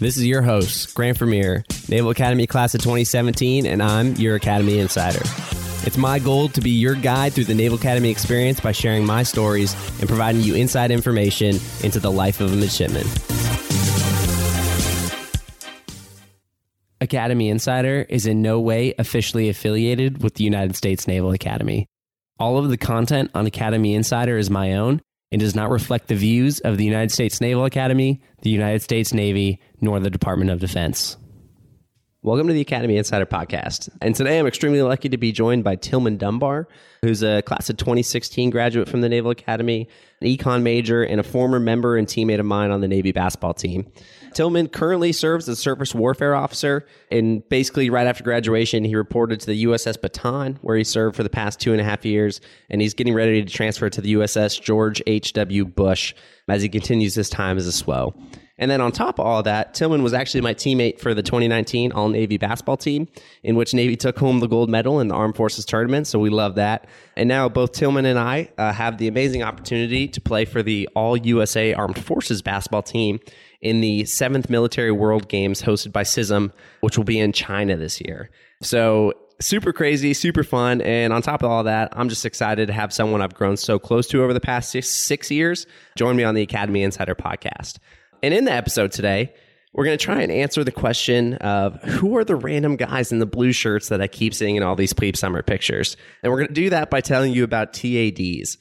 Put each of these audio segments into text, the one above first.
This is your host, Grant Vermeer, Naval Academy Class of 2017, and I'm your Academy Insider. It's my goal to be your guide through the Naval Academy experience by sharing my stories and providing you inside information into the life of a midshipman. Academy Insider is in no way officially affiliated with the United States Naval Academy. All of the content on Academy Insider is my own and does not reflect the views of the United States Naval Academy, the United States Navy, nor the Department of Defense. Welcome to the Academy Insider Podcast. And today I'm extremely lucky to be joined by Tilman Dunbar, who's a class of 2016 graduate from the Naval Academy, an econ major, and a former member and teammate of mine on the Navy basketball team. Tilman currently serves as a surface warfare officer, and basically, right after graduation, he reported to the USS Bataan, where he served for the past two and a half years, and he's getting ready to transfer to the USS George H.W. Bush as he continues his time as a SWO. And then on top of all of that, Tilman was actually my teammate for the 2019 All Navy basketball team, in which Navy took home the gold medal in the Armed Forces tournament. So we love that. And now both Tilman and I uh, have the amazing opportunity to play for the All USA Armed Forces basketball team in the seventh Military World Games hosted by CISM, which will be in China this year. So super crazy, super fun. And on top of all that, I'm just excited to have someone I've grown so close to over the past six, six years join me on the Academy Insider podcast. And in the episode today, we're going to try and answer the question of who are the random guys in the blue shirts that I keep seeing in all these plebe summer pictures. And we're going to do that by telling you about TADs.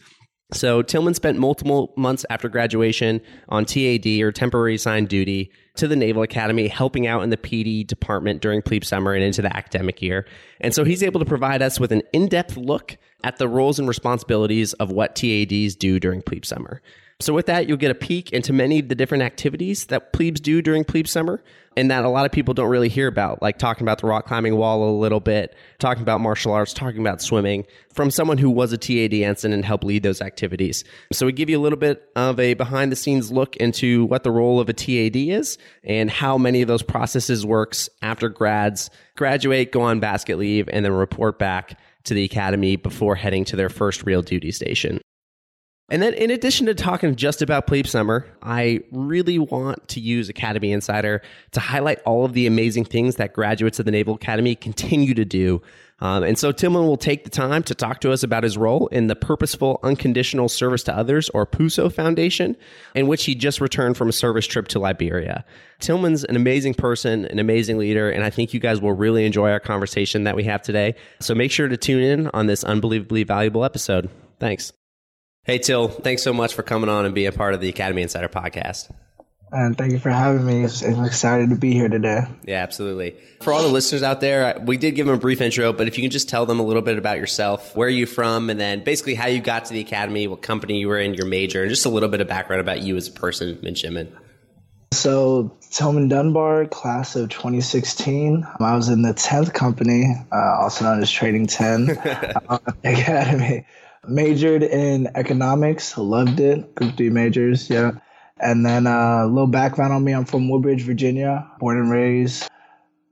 So Tilman spent multiple months after graduation on TAD or temporary assigned duty to the Naval Academy, helping out in the PE department during plebe summer and into the academic year. And so he's able to provide us with an in-depth look at the roles and responsibilities of what TADs do during plebe summer. So with that, you'll get a peek into many of the different activities that plebes do during plebe summer and that a lot of people don't really hear about, like talking about the rock climbing wall a little bit, talking about martial arts, talking about swimming from someone who was a TAD ensign and helped lead those activities. So we give you a little bit of a behind the scenes look into what the role of a TAD is and how many of those processes works after grads graduate, go on basket leave, and then report back to the academy before heading to their first real duty station. And then, in addition to talking just about Plebe Summer, I really want to use Academy Insider to highlight all of the amazing things that graduates of the Naval Academy continue to do. Um, and so, Tilman will take the time to talk to us about his role in the Purposeful Unconditional Service to Others, or PUSO Foundation, in which he just returned from a service trip to Liberia. Tilman's an amazing person, an amazing leader, and I think you guys will really enjoy our conversation that we have today. So, make sure to tune in on this unbelievably valuable episode. Thanks. Hey, Till, thanks so much for coming on and being a part of the Academy Insider podcast. And thank you for having me. I'm excited to be here today. Yeah, absolutely. For all the listeners out there, we did give them a brief intro, but if you can just tell them a little bit about yourself, where are you from, and then basically how you got to the Academy, what company you were in, your major, and just a little bit of background about you as a person, midshipman. So, Tilman Dunbar, class of 2016. I was in the 10th company, uh, also known as Trading 10 uh, Academy majored in economics, loved it. Group three majors, yeah. And then uh, a little background on me: I'm from Woodbridge, Virginia, born and raised.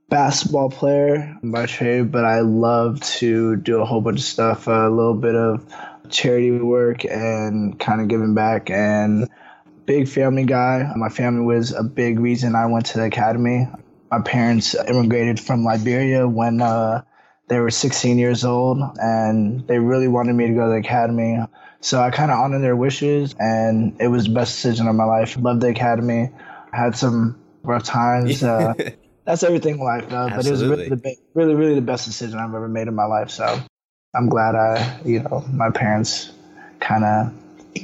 Basketball player by trade, but I love to do a whole bunch of stuff. a little bit of charity work and kind of giving back. And big family guy. My family was a big reason I went to the academy. My parents immigrated from Liberia when. Uh, they were 16 years old and they really wanted me to go to the academy. So I kind of honored their wishes and it was the best decision of my life. Loved the academy. Had some rough times. Uh, that's everything in life, though. But it was really, the, really, really the best decision I've ever made in my life. So I'm glad I, you know, my parents kind of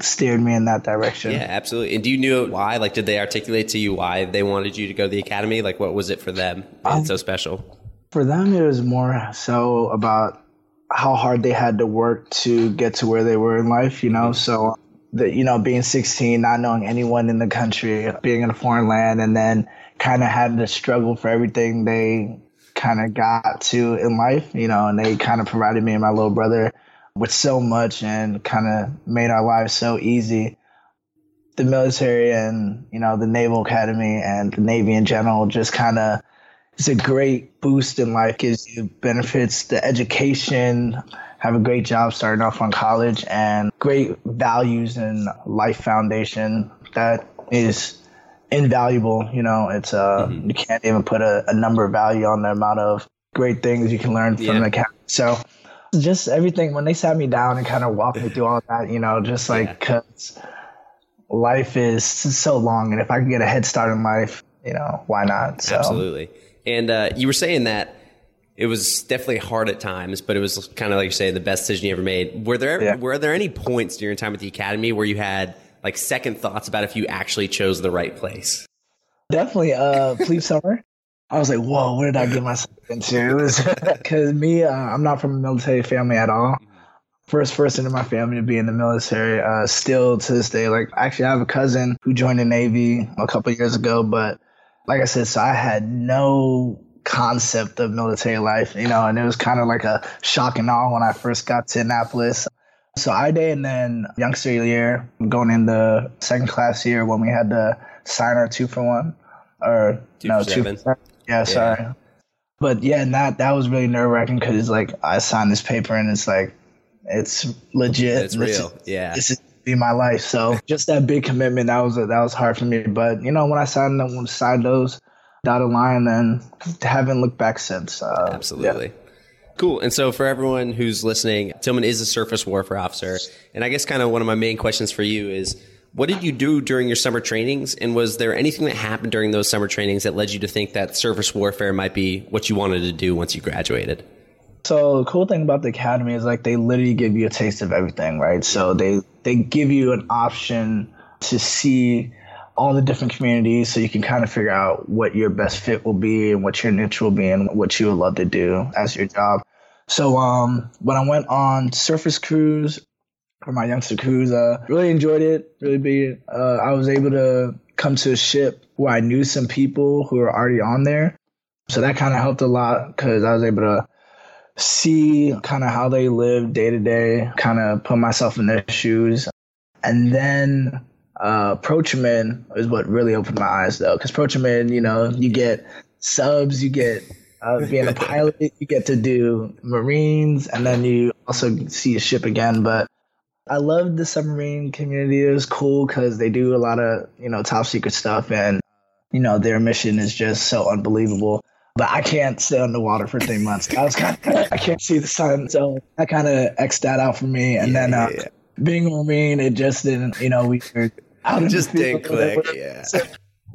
steered me in that direction. Yeah, absolutely. And do you know why? Like, did they articulate to you why they wanted you to go to the academy? Like, what was it for them? Um, it's so special. For them, it was more so about how hard they had to work to get to where they were in life, you know? Mm-hmm. So, that you know, being 16, not knowing anyone in the country, being in a foreign land, and then kind of having to struggle for everything they kind of got to in life, you know, and they kind of provided me and my little brother with so much and kind of made our lives so easy. The military and, you know, the Naval Academy and the Navy in general just kind of it's a great boost in life, gives you benefits, the education, have a great job starting off on college, and great values and life foundation that is invaluable. You know, it's uh, mm-hmm. you can't even put a, a, number of value on the amount of great things you can learn from yeah. the academy. So just everything when they sat me down and kind of walked me through all of that, you know, just like because yeah. life is so long, and if I can get a head start in life, you know, why not? So. Absolutely. And uh, you were saying that it was definitely hard at times, but it was kind of like you say the best decision you ever made. Were there yeah. were there any points during your time at the academy where you had like second thoughts about if you actually chose the right place? Definitely, uh, Plebe Summer. I was like, whoa, what did I get myself into? Because me, uh, I'm not from a military family at all. First person in my family to be in the military. Uh, still to this day, like actually, I have a cousin who joined the Navy a couple years ago, but like I said, so I had no concept of military life, you know, and it was kind of like a shock and awe when I first got to Annapolis. So I did, and then youngster year, going in the second class year when we had to sign our two for one, or two no, two for. Yeah, yeah, sorry. But yeah, and that that was really nerve wracking because like I signed this paper and it's like it's legit. It's real. Yeah. This is be my life. So just that big commitment that was that was hard for me. But you know when I signed them, signed those dotted line, and haven't looked back since. Uh, Absolutely. Yeah. Cool. And so for everyone who's listening, Tilman is a surface warfare officer. And I guess kind of one of my main questions for you is what did you do during your summer trainings? And was there anything that happened during those summer trainings that led you to think that surface warfare might be what you wanted to do once you graduated? So the cool thing about the academy is like they literally give you a taste of everything, right? So they they give you an option to see all the different communities so you can kind of figure out what your best fit will be and what your niche will be and what you would love to do as your job. So um, when I went on surface cruise for my youngster cruise, uh, really enjoyed it. Really be uh, I was able to come to a ship where I knew some people who were already on there. So that kind of helped a lot because I was able to see kind of how they live day to day, kind of put myself in their shoes. And then uh, PROTRAMID is what really opened my eyes though, because PROTRAMID, you know, you get subs, you get uh, being a pilot, you get to do Marines, and then you also see a ship again. But I love the submarine community. It was cool because they do a lot of you know top secret stuff, and you know their mission is just so unbelievable. But I can't stay underwater for three months. I was kind of, I can't see the sun, so I kind of xed that out for me. And yeah, then uh, yeah. being Marine, it just didn't. You know, we were out just didn't click. Yeah.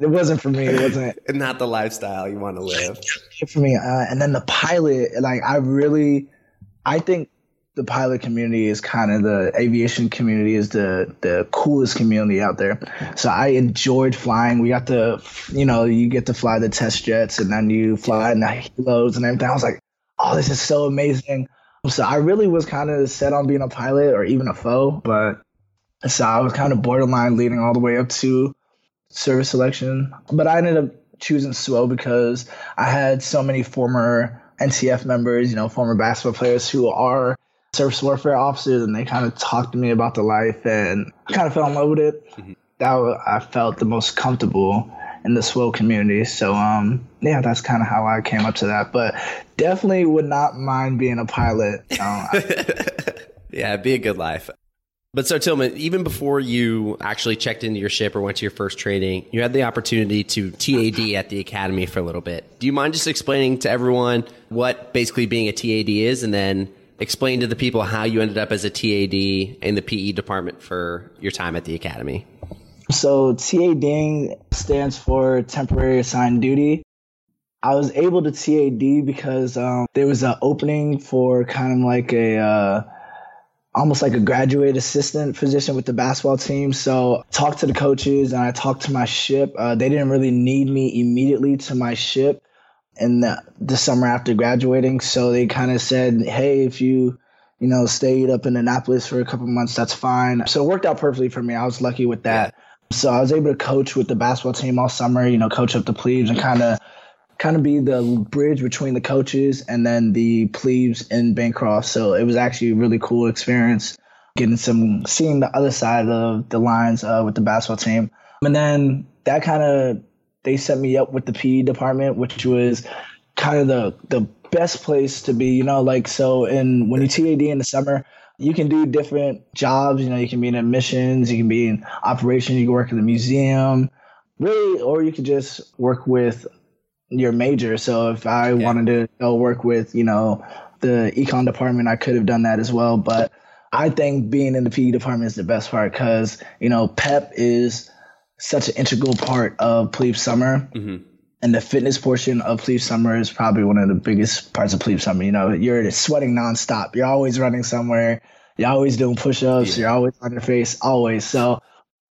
it wasn't for me. It wasn't not the lifestyle you want to live. For me, uh, and then the pilot, like I really, I think the pilot community is kind of the aviation community is the the coolest community out there. So I enjoyed flying. We got to, you know, you get to fly the test jets, and then you fly in the halos and everything. I was like, oh, this is so amazing. So I really was kind of set on being a pilot or even a foe, but so I was kind of borderline leading all the way up to service selection. But I ended up choosing SWO because I had so many former NCF members, you know, former basketball players who are surface warfare officers, and they kind of talked to me about the life, and I kind of fell in love with it. Mm-hmm. That I felt the most comfortable in the SWO community. So, um, yeah, that's kind of how I came up to that. But definitely would not mind being a pilot. Um, yeah, it'd be a good life. But so Tilman, even before you actually checked into your ship or went to your first training, you had the opportunity to TAD at the academy for a little bit. Do you mind just explaining to everyone what basically being a TAD is and then explain to the people how you ended up as a TAD in the PE department for your time at the academy? So TADing stands for temporary assigned duty. I was able to TAD because um, there was an opening for kind of like a uh, almost like a graduate assistant position with the basketball team. So talked to the coaches and I talked to my ship. Uh, they didn't really need me immediately to my ship in the, the summer after graduating. So they kind of said, hey, if you, you know, stayed up in Annapolis for a couple months, that's fine. So it worked out perfectly for me. I was lucky with that. So I was able to coach with the basketball team all summer, you know, coach up the plebes and kind of kind of be the bridge between the coaches and then the plebes in Bancroft. So it was actually a really cool experience getting some seeing the other side of the lines uh, with the basketball team. And then that kind of they set me up with the PE department, which was kind of the the best place to be. You know, like so. And when you TAD in the summer, you can do different jobs. You know, you can be in admissions, you can be in operations, you can work in the museum, really, or you could just work with your major. So if I yeah. wanted to go work with, you know, the econ department, I could have done that as well. But I think being in the PE department is the best part because, you know, PEP is such an integral part of plebe summer. Mm-hmm. And the fitness portion of plebe summer is probably one of the biggest parts of plebe summer. You know, you're sweating nonstop. You're always running somewhere. You're always doing push ups. Yeah. You're always on your face, always. So,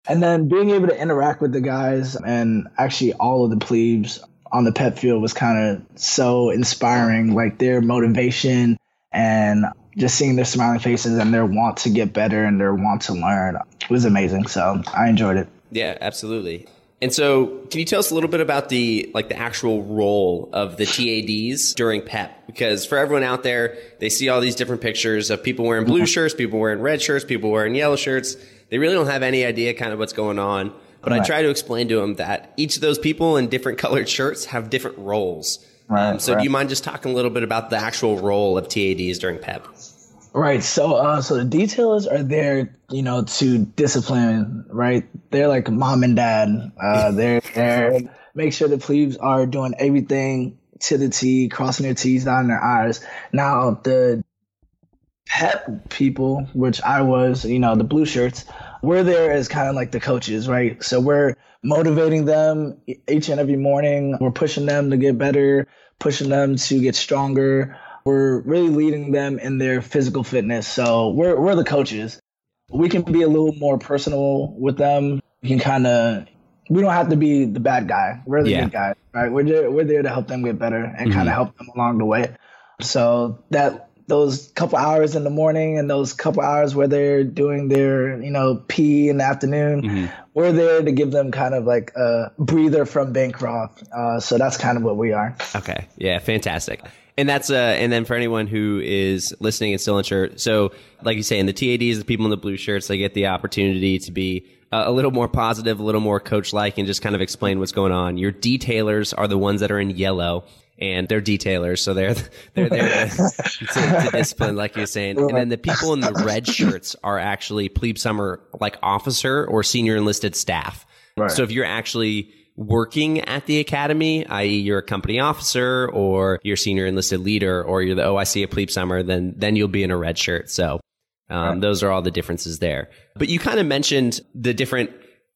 and then being able to interact with the guys and actually all of the plebes on the pep field was kind of so inspiring. Like their motivation and just seeing their smiling faces and their want to get better and their want to learn was amazing. So I enjoyed it. Yeah, absolutely. And so, can you tell us a little bit about the like the actual role of the TADs during PEP? Because for everyone out there, they see all these different pictures of people wearing blue mm-hmm. shirts, people wearing red shirts, people wearing yellow shirts. They really don't have any idea kind of what's going on. But right. I try to explain to them that each of those people in different colored shirts have different roles. Right, um, so, right. do you mind just talking a little bit about the actual role of TADs during PEP? Right. So, uh, so the detailers are there, you know, to discipline. Right. They're like mom and dad. Uh, they're there make sure the plebes are doing everything to the T, crossing their T's, dotting their I's. Now, the pep people, which I was, you know, the blue shirts, we're there as kind of like the coaches, right? So we're motivating them each and every morning. We're pushing them to get better, pushing them to get stronger we're really leading them in their physical fitness. So we're we're the coaches. We can be a little more personal with them. We can kind of we don't have to be the bad guy. We're the yeah. good guy, right? We're there, we're there to help them get better and mm-hmm. kind of help them along the way. So that those couple hours in the morning and those couple hours where they're doing their you know pee in the afternoon mm-hmm. we're there to give them kind of like a breather from bancroft uh, so that's kind of what we are okay yeah fantastic and that's uh, and then for anyone who is listening and still unsure, so like you say, in the TADs, the people in the blue shirts, they get the opportunity to be uh, a little more positive, a little more coach-like, and just kind of explain what's going on. Your detailers are the ones that are in yellow, and they're detailers, so they're they're there to, to, to, discipline, like you're saying. And then the people in the red shirts are actually plebe summer like officer or senior enlisted staff. Right. So if you're actually working at the academy, i.e. you're a company officer or you're senior enlisted leader or you're the OIC at Plebe Summer, then, then you'll be in a red shirt. So, um, right. those are all the differences there. But you kind of mentioned the different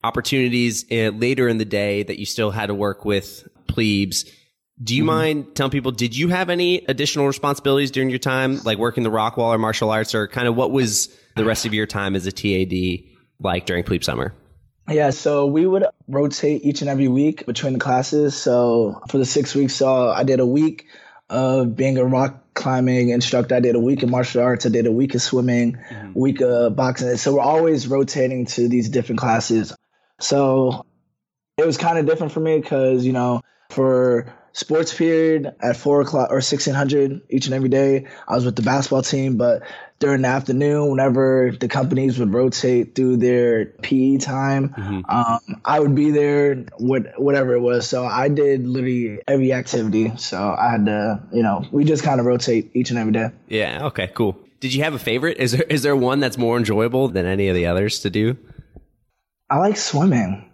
opportunities uh, later in the day that you still had to work with plebes. Do you mm-hmm. mind telling people, did you have any additional responsibilities during your time, like working the rock wall or martial arts, or kind of what was the rest of your time as a TAD like during plebe summer? Yeah, so we would rotate each and every week between the classes. So for the six weeks, so I did a week of being a rock climbing instructor. I did a week of martial arts. I did a week of swimming, mm-hmm. week of boxing. So we're always rotating to these different classes. So it was kind of different for me because, you know, for sports period at four o'clock or 1600 each and every day, I was with the basketball team. But during the afternoon, whenever the companies would rotate through their PE time, mm-hmm. um, I would be there, whatever it was. So I did literally every activity. So I had to, you know, we just kind of rotate each and every day. Yeah. Okay. Cool. Did you have a favorite? Is there is there one that's more enjoyable than any of the others to do? I like swimming.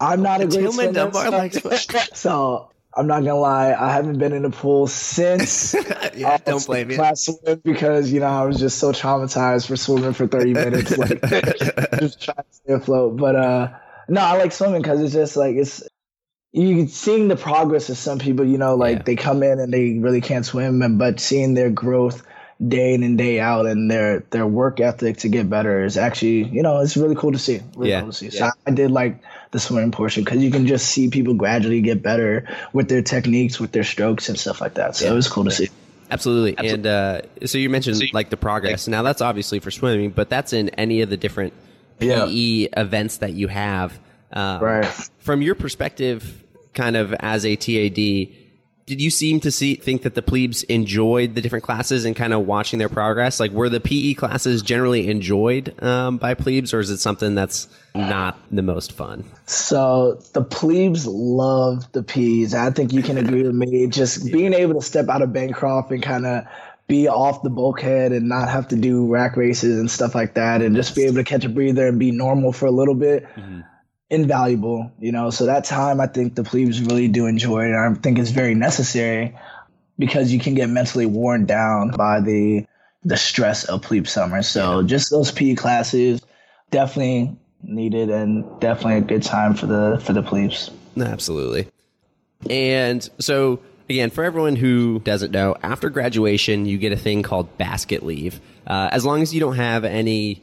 I'm not a great swimmer. Likes so I'm not gonna lie, I haven't been in the pool since. yeah, don't blame you. swim because you know I was just so traumatized for swimming for 30 minutes, like just trying to stay afloat. But uh, no, I like swimming because it's just like it's you seeing the progress of some people. You know, like yeah. they come in and they really can't swim, and but seeing their growth day in and day out and their their work ethic to get better is actually you know it's really cool to see. Really yeah. Cool to see. So yeah. I did like the swimming portion because you can just see people gradually get better with their techniques, with their strokes and stuff like that. So yeah. it was cool to see. Absolutely. Absolutely. And uh, so you mentioned like the progress. Now that's obviously for swimming, but that's in any of the different PE events that you have. Um, right. From your perspective, kind of as a TAD, did you seem to see think that the plebes enjoyed the different classes and kind of watching their progress? Like, were the PE classes generally enjoyed um, by plebes, or is it something that's not the most fun? So the plebes love the P's. I think you can agree with me. Just being able to step out of Bancroft and kind of be off the bulkhead and not have to do rack races and stuff like that, and just be able to catch a breather and be normal for a little bit. Mm-hmm invaluable, you know. So that time, I think the plebes really do enjoy it. I think it's very necessary because you can get mentally worn down by the the stress of plebe summer. So just those PE classes definitely needed and definitely a good time for the for the plebes. Absolutely. And so again, for everyone who doesn't know, after graduation, you get a thing called basket leave. Uh, as long as you don't have any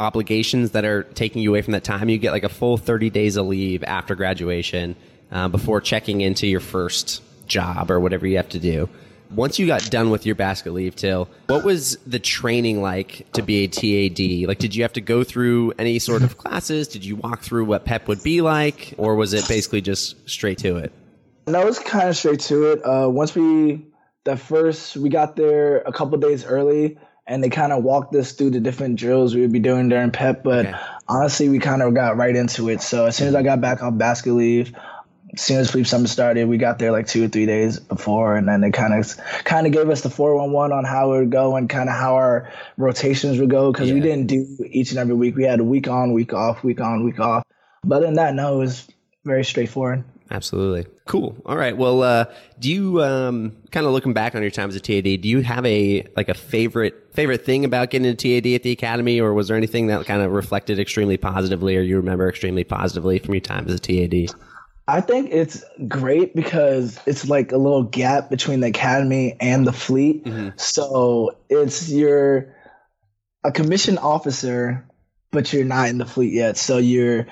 obligations that are taking you away from that time, you get like a full 30 days of leave after graduation uh, before checking into your first job or whatever you have to do. Once you got done with your basket leave, Till, what was the training like to be a TAD? Like, did you have to go through any sort of classes? Did you walk through what PEP would be like? Or was it basically just straight to it? No, was kind of straight to it. Uh, once we, the first, we got there a couple days early and they kind of walked us through the different drills we would be doing during PEP. But okay. honestly, we kind of got right into it. So as soon as I got back off basket leave, as soon as plebe summer started, we got there like two or three days before, and then they kind of kind of gave us the four one one on how it would go and kind of how our rotations would go because yeah. we didn't do each and every week. We had a week on, week off, week on, week off. But other than that, no, it was very straightforward. Absolutely. Cool. All right. Well, uh, do you, um, kind of looking back on your time as a TAD, do you have a, like a favorite, favorite thing about getting a TAD at the academy or was there anything that kind of reflected extremely positively or you remember extremely positively from your time as a TAD? I think it's great because it's like a little gap between the academy and the fleet. Mm-hmm. So it's you're a commissioned officer, but you're not in the fleet yet. So you're,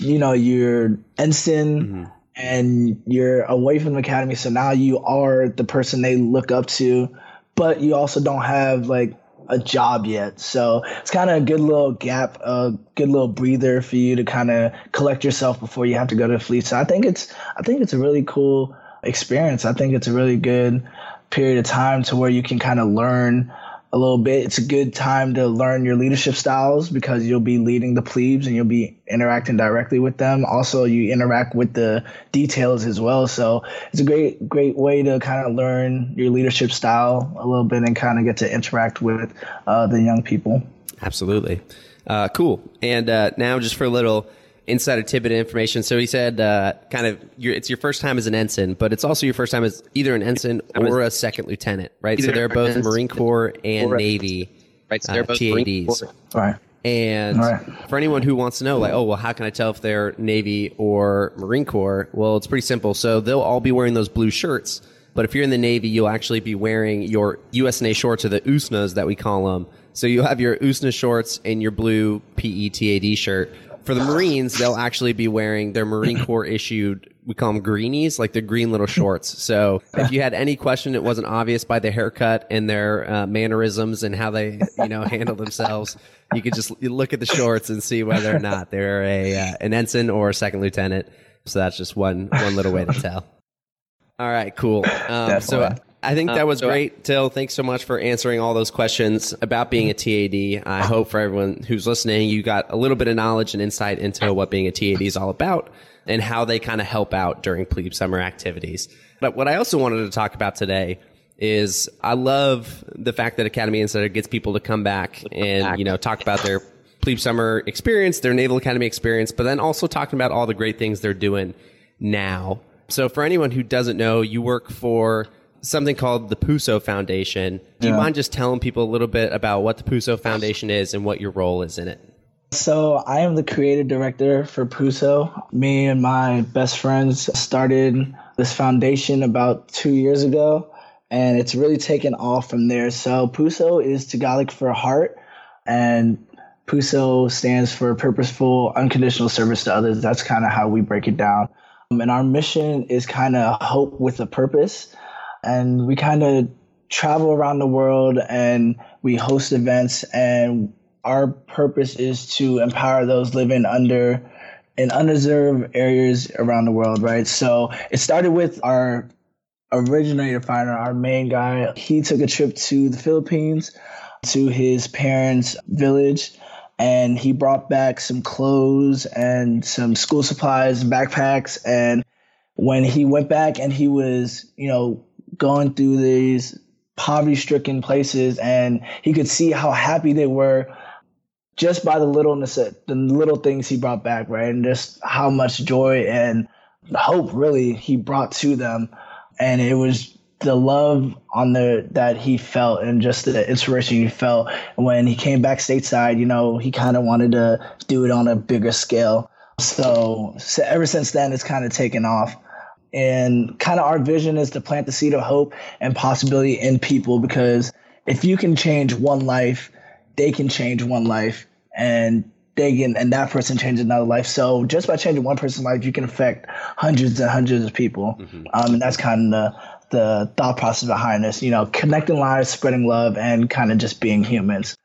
you know, you're ensign. Mm-hmm and you're away from the academy. So now you are the person they look up to, but you also don't have like a job yet. So it's kind of a good little gap, a good little breather for you to kind of collect yourself before you have to go to the fleet. So I think it's, I think it's a really cool experience. I think it's a really good period of time to where you can kind of learn a little bit. It's a good time to learn your leadership styles because you'll be leading the plebes and you'll be interacting directly with them. Also, you interact with the details as well. So it's a great, great way to kind of learn your leadership style a little bit and kind of get to interact with uh, the young people. Absolutely. Uh, cool. And uh, now, just for a little insider tidbit of information. So he said, uh, kind of, it's your first time as an ensign, but it's also your first time as either an ensign or a second lieutenant, right? So they're both Marine Corps and Navy, right? So they're uh, both TADs. Right. And right. for anyone who wants to know, like, oh, well, how can I tell if they're Navy or Marine Corps? Well, it's pretty simple. So they'll all be wearing those blue shirts. But if you're in the Navy, you'll actually be wearing your USNA shorts or the USNAs that we call them. So you have your USNA shorts and your blue PETAD shirt for the Marines, they'll actually be wearing their Marine Corps issued, we call them greenies, like the green little shorts. So if you had any question, it wasn't obvious by their haircut and their uh, mannerisms and how they, you know, handle themselves. You could just look at the shorts and see whether or not they're a uh, an ensign or a second lieutenant. So that's just one one little way to tell. All right, cool. Um, so I think that um, was so great, Till. Thanks so much for answering all those questions about being a TAD. I hope for everyone who's listening, you got a little bit of knowledge and insight into what being a TAD is all about and how they kind of help out during plebe summer activities. But what I also wanted to talk about today is I love the fact that Academy Insider gets people to come back and, you know, talk about their plebe summer experience, their Naval Academy experience, but then also talking about all the great things they're doing now. So for anyone who doesn't know, you work for something called the Puso Foundation. Do you mind just telling people a little bit about what the Puso Foundation is and what your role is in it? So, I am the creative director for Puso. Me and my best friends started this foundation about two years ago, and it's really taken off from there. So, Puso is Tagalog for heart, and Puso stands for purposeful, unconditional service to others. That's kind of how we break it down. Um, and our mission is kind of hope with a purpose and we kind of travel around the world and we host events and our purpose is to empower those living under in undeserved areas around the world, right? So it started with our originator finder, our main guy. He took a trip to the Philippines to his parents' village and he brought back some clothes and some school supplies backpacks and when he went back and he was, you know, going through these poverty stricken places and he could see how happy they were just by the littleness, of, the little things he brought back, right, and just how much joy and hope really he brought to them, and it was the love on the that he felt and just the inspiration he felt when he came back stateside. You know, he kind of wanted to do it on a bigger scale. So, so ever since then, it's kind of taken off. And kind of our vision is to plant the seed of hope and possibility in people because if you can change one life, they can change one life and they can, and that person changes another life. So just by changing one person's life, you can affect hundreds and hundreds of people. Mm-hmm. Um, and that's kind of the, the thought process behind this, you know, connecting lives, spreading love, and kind of just being humans.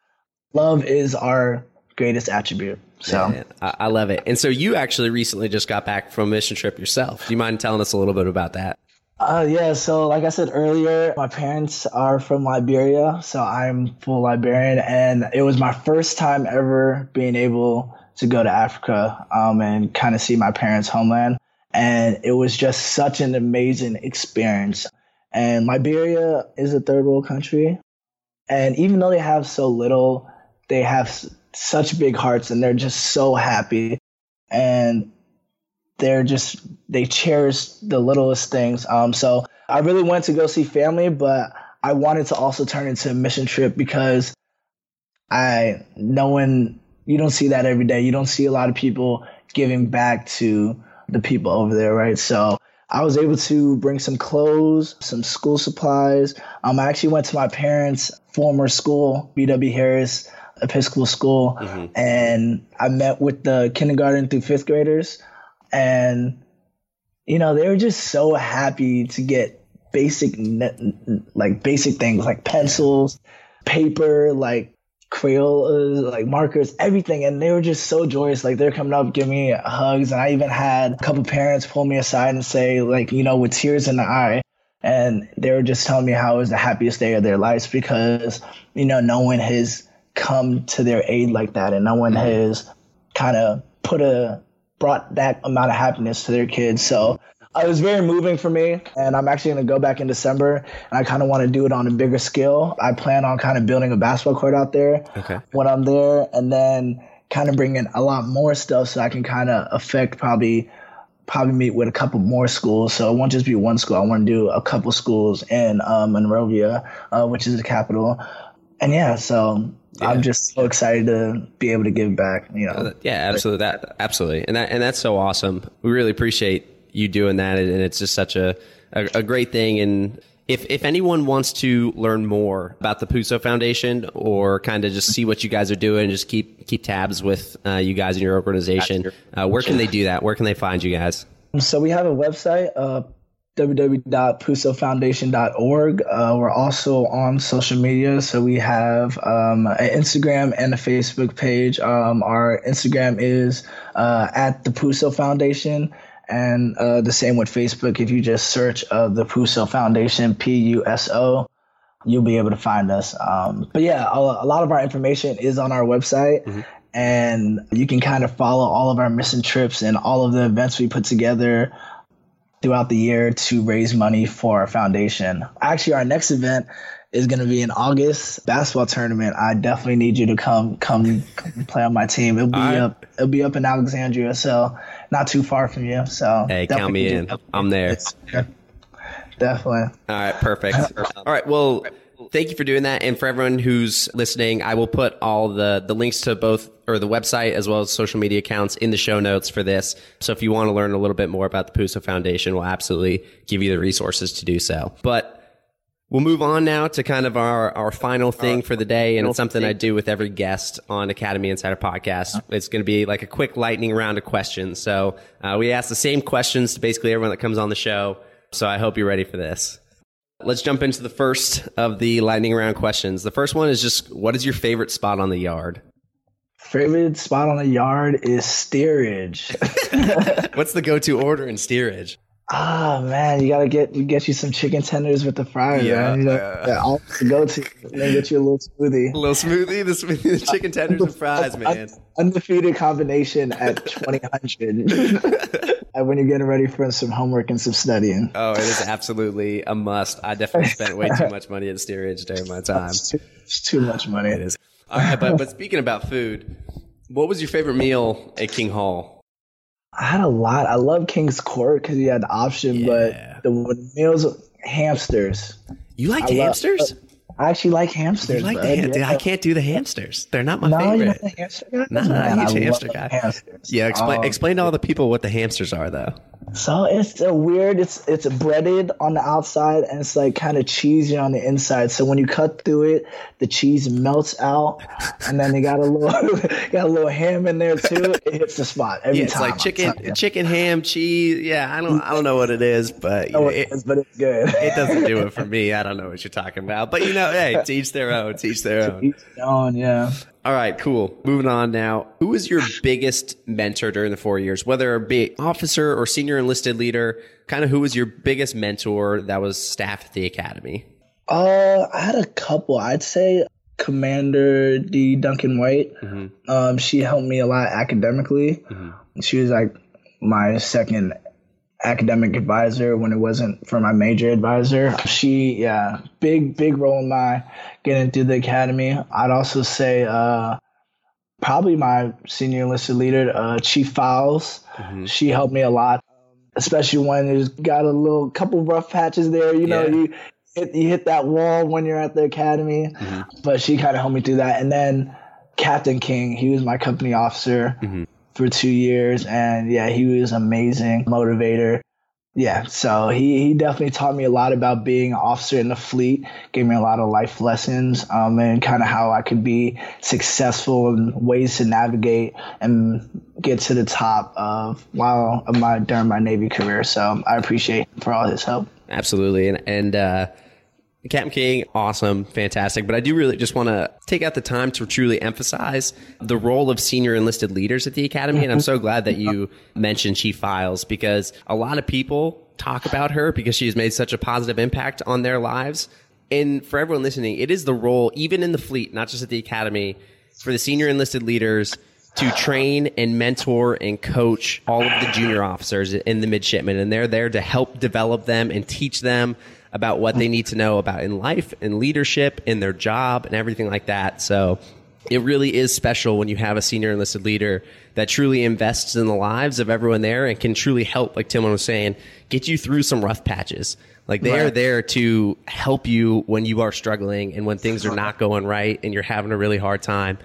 Love is our greatest attribute. So Man, I love it. And so you actually recently just got back from a mission trip yourself. Do you mind telling us a little bit about that? Uh, yeah, so like I said earlier, my parents are from Liberia, so I'm full Liberian, and it was my first time ever being able to go to Africa um, and kind of see my parents' homeland, and it was just such an amazing experience. And Liberia is a third world country, and even though they have so little, they have such big hearts, and they're just so happy, and they're just they cherish the littlest things. Um, so I really went to go see family, but I wanted to also turn into a mission trip because I knowing you don't see that every day. You don't see a lot of people giving back to the people over there, right? So I was able to bring some clothes, some school supplies. Um, I actually went to my parents' former school, BW Harris Episcopal School, mm-hmm. and I met with the kindergarten through fifth graders and you know they were just so happy to get basic like basic things like pencils paper like Crayolas, like markers, everything. And they were just so joyous. Like they're coming up, giving me hugs. And I even had a couple parents pull me aside and say, like, you know, with tears in the eye. And they were just telling me how it was the happiest day of their lives because, you know, no one has come to their aid like that. And no one mm-hmm. has kind of put a brought that amount of happiness to their kids. So it was very moving for me. And I'm actually going to go back in December and I kind of want to do it on a bigger scale. I plan on kind of building a basketball court out there okay. when I'm there and then kind of bringing a lot more stuff so I can kind of affect probably probably meet with a couple more schools. So it won't just be one school. I want to do a couple schools in um, Monrovia, uh, which is the capital. And yeah, so yeah. I'm just so excited to be able to give back. You know. Uh, yeah, absolutely. That absolutely, and that and that's so awesome. We really appreciate you doing that, and it's just such a a, a great thing. And if if anyone wants to learn more about the Puso Foundation or kind of just see what you guys are doing, just keep keep tabs with uh, you guys and your organization, uh, where can they do that? Where can they find you guys? So we have a website, uh, www.pusofoundation.org. Uh, we're also on social media. So we have um, an Instagram and a Facebook page. Um, our Instagram is uh, at the Puso Foundation. And uh, the same with Facebook. If you just search uh, the Puso Foundation, P U S O, you'll be able to find us. Um, but yeah, a, a, lot of our information is on our website. Mm-hmm and you can kind of follow all of our mission trips and all of the events we put together throughout the year to raise money for our foundation. Actually, our next event is going to be in August basketball tournament. I definitely need you to come come, come play on my team. It'll be right. up it'll be up in Alexandria, so not too far from you. So hey, count me in. I'm there. Definitely. All right, perfect. All right, well thank you for doing that. And for everyone who's listening, I will put all the, the links to both or the website as well as social media accounts in the show notes for this. So if you want to learn a little bit more about the Puso Foundation, we'll absolutely give you the resources to do so. But We'll move on now to kind of our, our final thing for the day. And it's something I do with every guest on Academy Insider podcast. It's going to be like a quick lightning round of questions. So uh, we ask the same questions to basically everyone that comes on the show. So I hope you're ready for this. Let's jump into the first of the lightning round questions. The first one is just what is your favorite spot on the yard? Favorite spot on the yard is steerage. What's the go-to order in steerage? Ah oh, man, you gotta get you get you some chicken tenders with the fries. Yeah, man. You know, yeah, all to go to. And then get you a little smoothie. A little smoothie, the, smoothie, the chicken tenders and fries, man. Undefeated combination at twenty hundred. Uh, when you're getting ready for some homework and some studying. Oh, it is absolutely a must. I definitely spent way too much money at steerage during my time. It's too, it's too much money. It is. All right, but but speaking about food, what was your favorite meal at King Hall? I had a lot. I love King's Court because you had the option, Yeah. but the meals, hamsters. You like I love- hamsters? Uh, I actually like hamsters. you like the ham- Yeah. I can't do the hamsters. They're not my No, you're favorite. not a hamster guy. No, I'm a huge I hamster guy. Hamsters. Yeah, explain Um, explain to all the people what the hamsters are, though. So it's a weird. It's it's breaded on the outside and it's like kind of cheesy on the inside. So when you cut through it, the cheese melts out, and then they got a little got a little ham in there too. It hits the spot every Yeah, it's time. like chicken, chicken, ham, cheese. Yeah, I don't, I don't know what it is, but you know it, it is, but it's good. it doesn't do it for me. I don't know what you're talking about, but you know, hey, teach their own, teach their own. Each their own, yeah. All right, cool. Moving on now. Who was your biggest mentor during the four years, whether a be officer or senior enlisted leader? Kind of who was your biggest mentor that was staff at the academy? Uh, I had a couple. I'd say Commander D. Duncan White. Mm-hmm. Um, she helped me a lot academically. She was like my second academic advisor when it wasn't for my major advisor. She, yeah, big, big role in my getting through the academy. I'd also say, uh, probably my senior enlisted leader, uh, Chief Fowles. She helped me a lot, especially when there's got a little couple rough patches there. You know, Yeah. you hit, you hit that wall when you're at the academy, but she kind of helped me through that. And then Captain King, he was my company officer for two years, and yeah, he was amazing motivator. Yeah, so he, he definitely taught me a lot about being an officer in the fleet, gave me a lot of life lessons, um, and kind of how I could be successful and ways to navigate and get to the top of while my during my Navy career. So I appreciate for all his help. Absolutely. And, and, uh, Captain King, awesome, fantastic. But I do really just want to take out the time to truly emphasize the role of senior enlisted leaders at the Academy. And I'm so glad that you mentioned Chief Files because a lot of people talk about her because she's made such a positive impact on their lives. And for everyone listening, it is the role, even in the fleet, not just at the Academy, for the senior enlisted leaders to train and mentor and coach all of the junior officers and the midshipmen. And they're there to help develop them and teach them about what they need to know about in life and leadership in their job and everything like that. So it really is special when you have a senior enlisted leader that truly invests in the lives of everyone there and can truly help, like Tilman was saying, get you through some rough patches. Like they are there to help you when you are struggling and when things are not going right and you're having a really hard time.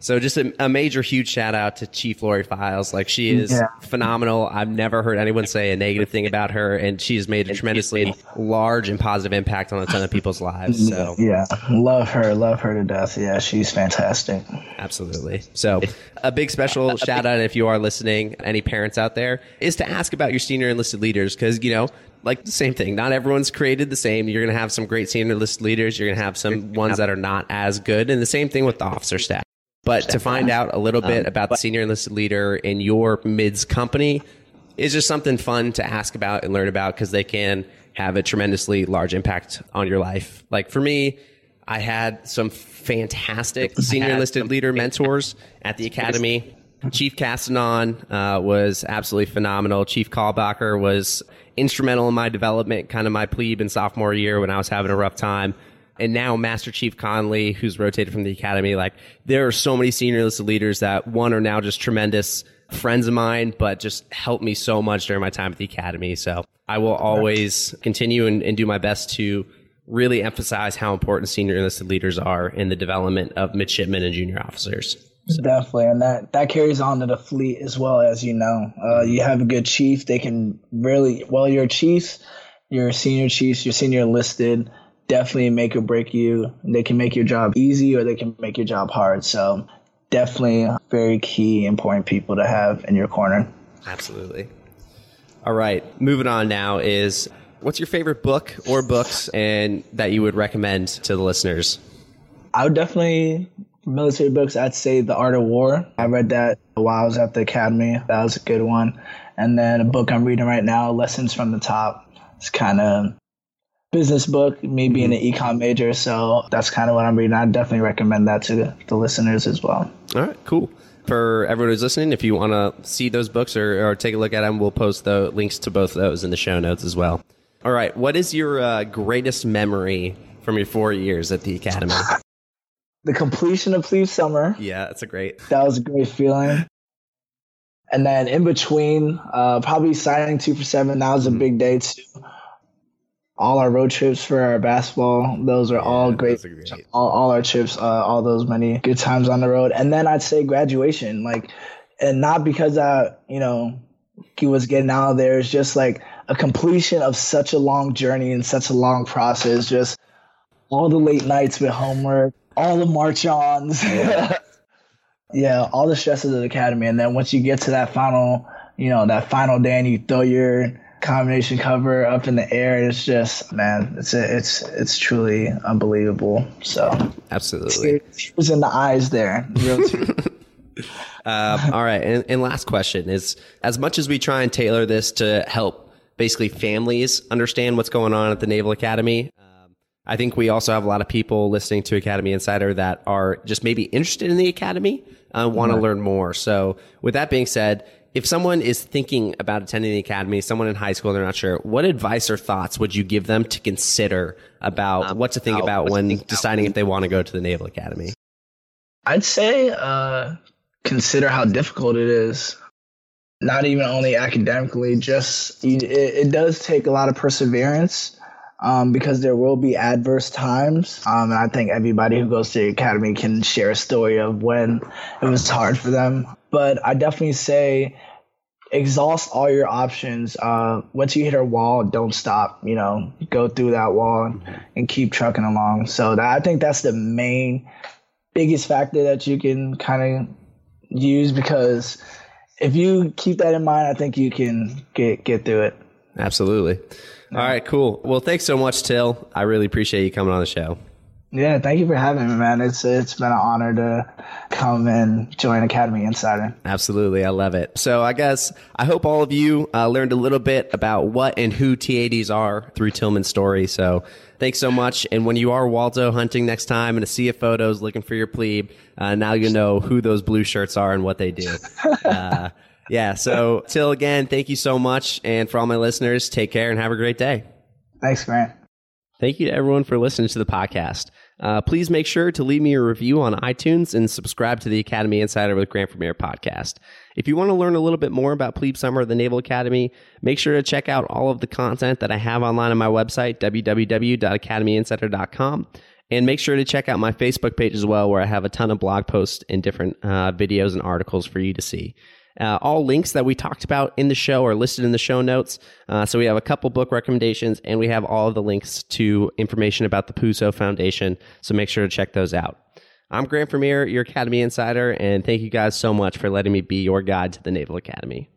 So just a, a major, huge shout out to Chief Lori Files. Like she is Yeah. phenomenal. I've never heard anyone say a negative thing about her, and she has made a tremendously large and positive impact on a ton of people's lives. So Yeah, love her, love her to death. Yeah, she's fantastic. absolutely. So a big special shout out if you are listening, any parents out there, is to ask about your senior enlisted leaders because you know. Like the same thing. Not everyone's created the same. You're going to have some great senior enlisted leaders. You're going to have some ones that are not as good. And the same thing with the officer staff. But to find out a little bit about the senior enlisted leader in your mids company is just something fun to ask about and learn about because they can have a tremendously large impact on your life. Like for me, I had some fantastic senior enlisted leader mentors at the academy. Chief Castanon uh, was absolutely phenomenal. Chief Callbacher was instrumental in my development, kind of my plebe in sophomore year when I was having a rough time and now Master Chief Conley, who's rotated from the academy. Like there are so many senior enlisted leaders that one are now just tremendous friends of mine, but just helped me so much during my time at the academy. So I will always continue and, and do my best to really emphasize how important senior enlisted leaders are in the development of midshipmen and junior officers. Definitely, and that that carries on to the fleet as well as you know. Uh, you have a good chief; they can really well. Your chiefs, your senior chiefs, your senior enlisted, definitely make or break you. They can make your job easy, or they can make your job hard. So, definitely, very key, important people to have in your corner. Absolutely. All right, moving on now is what's your favorite book or books and that you would recommend to the listeners? I would definitely military books. I'd say The Art of War. I read that while I was at the academy. That was a good one. And then a book I'm reading right now, Lessons from the Top. It's kind of business book. Me being an econ major, so that's kind of what I'm reading. I definitely recommend that to the, listeners as well. All right, cool. For everyone who's listening, if you want to see those books or, or take a look at them, we'll post the links to both of those in the show notes as well. All right, what is your uh, greatest memory from your four years at the academy? the completion of Plebe Summer. Yeah, that's a great. That was a great feeling. And then in between, uh, probably signing two for seven. That was a big day too. All our road trips for our basketball, those are all great. great. All, all our trips, uh, all those many good times on the road. And then I'd say graduation, like, and not because I, you know, he was getting out of there. It's just like a completion of such a long journey and such a long process. Just all the late nights with homework, all the march ons. yeah, all the stresses of the academy. And then once you get to that final, you know, that final day and you throw your combination cover up in the air, it's just, man, it's it's it's truly unbelievable. So Absolutely. tears in the eyes there. Real. Um, all right. And, and last question is as much as we try and tailor this to help basically families understand what's going on at the Naval Academy, um, I think we also have a lot of people listening to Academy Insider that are just maybe interested in the Academy, uh, want to learn more. So, with that being said, if someone is thinking about attending the Academy, someone in high school, they're not sure, what advice or thoughts would you give them to consider about what to think about when deciding if they want to go to the Naval Academy? I'd say uh, consider how difficult it is. Not even only academically, just it, it does take a lot of perseverance um, because there will be adverse times. Um, and I think everybody who goes to the academy can share a story of when it was hard for them. But I definitely say exhaust all your options. Uh, once you hit a wall, don't stop. You know, go through that wall and keep trucking along. So that, I think that's the main biggest factor that you can kind of use because if you keep that in mind, I think you can get get through it. Absolutely. All right, cool. Well, thanks so much, Till. I really appreciate you coming on the show. Yeah, thank you for having me, man. It's it's been an honor to come and join Academy Insider. Absolutely. I love it. So I guess I hope all of you uh, learned a little bit about what and who TADs are through Tilman's story. So thanks so much. And when you are Waldo hunting next time and a sea of photos looking for your plebe, uh, now you know who those blue shirts are and what they do. Uh, yeah. So Till again, thank you so much. And for all my listeners, take care and have a great day. Thanks, Grant. Thank you to everyone for listening to the podcast. Uh, please make sure to leave me a review on iTunes and subscribe to the Academy Insider with Grant Vermeer podcast. If you want to learn a little bit more about Plebe Summer of the Naval Academy, make sure to check out all of the content that I have online on my website, www.academyinsider.com. And make sure to check out my Facebook page as well, where I have a ton of blog posts and different uh, videos and articles for you to see. Uh, all links that we talked about in the show are listed in the show notes. Uh, so we have a couple book recommendations and we have all of the links to information about the Puso Foundation. So make sure to check those out. I'm Grant Vermeer, your Academy Insider, and thank you guys so much for letting me be your guide to the Naval Academy.